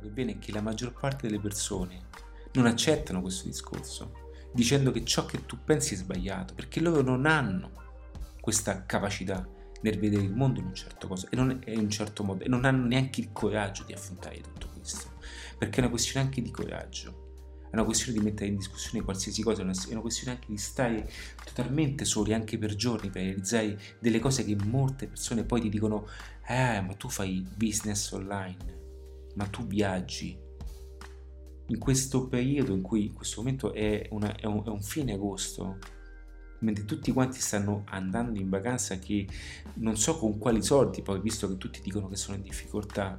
che avviene è che la maggior parte delle persone non accettano questo discorso, dicendo che ciò che tu pensi è sbagliato, perché loro non hanno questa capacità nel vedere il mondo in un certo, cosa, non, in un certo modo e non hanno neanche il coraggio di affrontare tutto questo, perché è una questione anche di coraggio è una questione di mettere in discussione qualsiasi cosa, è una questione anche di stare totalmente soli anche per giorni per realizzare delle cose che molte persone poi ti dicono eh ma tu fai business online, ma tu viaggi. In questo periodo in cui in questo momento è, una, è, un, è un fine agosto, mentre tutti quanti stanno andando in vacanza che non so con quali soldi, poi visto che tutti dicono che sono in difficoltà,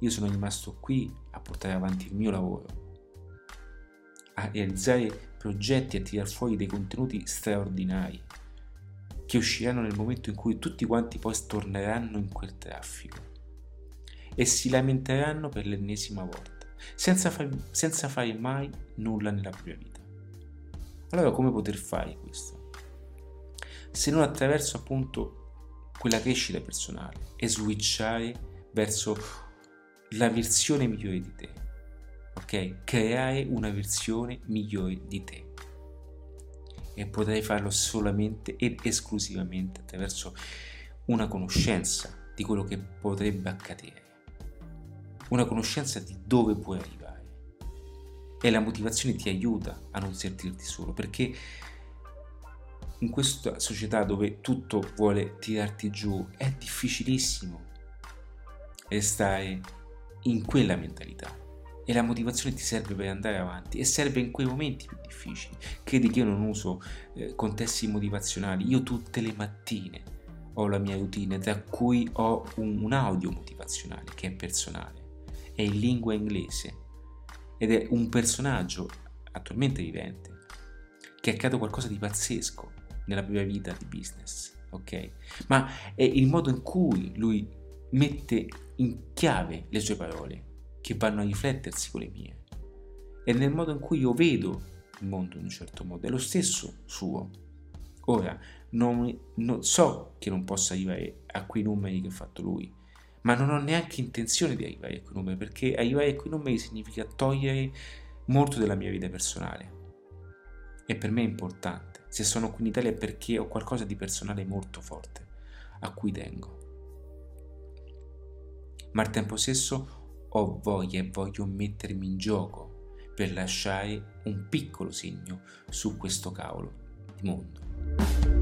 io sono rimasto qui a portare avanti il mio lavoro a realizzare progetti, a tirar fuori dei contenuti straordinari che usciranno nel momento in cui tutti quanti poi torneranno in quel traffico e si lamenteranno per l'ennesima volta, senza, far, senza fare mai nulla nella propria vita. Allora come poter fare questo? Se non attraverso appunto quella crescita personale e switchare verso la versione migliore di te ok? Creare una versione migliore di te. E potrai farlo solamente ed esclusivamente attraverso una conoscenza di quello che potrebbe accadere. Una conoscenza di dove puoi arrivare. E la motivazione ti aiuta a non sentirti solo, perché in questa società dove tutto vuole tirarti giù è difficilissimo restare in quella mentalità e la motivazione ti serve per andare avanti e serve in quei momenti più difficili. Credi che io non uso eh, contesti motivazionali, io tutte le mattine ho la mia routine, tra cui ho un, un audio motivazionale che è personale, è in lingua inglese ed è un personaggio attualmente vivente che ha creato qualcosa di pazzesco nella propria vita di business, ok? Ma è il modo in cui lui mette in chiave le sue parole che vanno a riflettersi con le mie. E nel modo in cui io vedo il mondo in un certo modo, è lo stesso suo. Ora, non, non, so che non possa arrivare a quei numeri che ha fatto lui, ma non ho neanche intenzione di arrivare a quei numeri, perché arrivare a quei numeri significa togliere molto della mia vita personale. E per me è importante. Se sono qui in Italia è perché ho qualcosa di personale molto forte, a cui tengo. Ma al tempo stesso ho voglia e voglio mettermi in gioco per lasciare un piccolo segno su questo cavolo di mondo.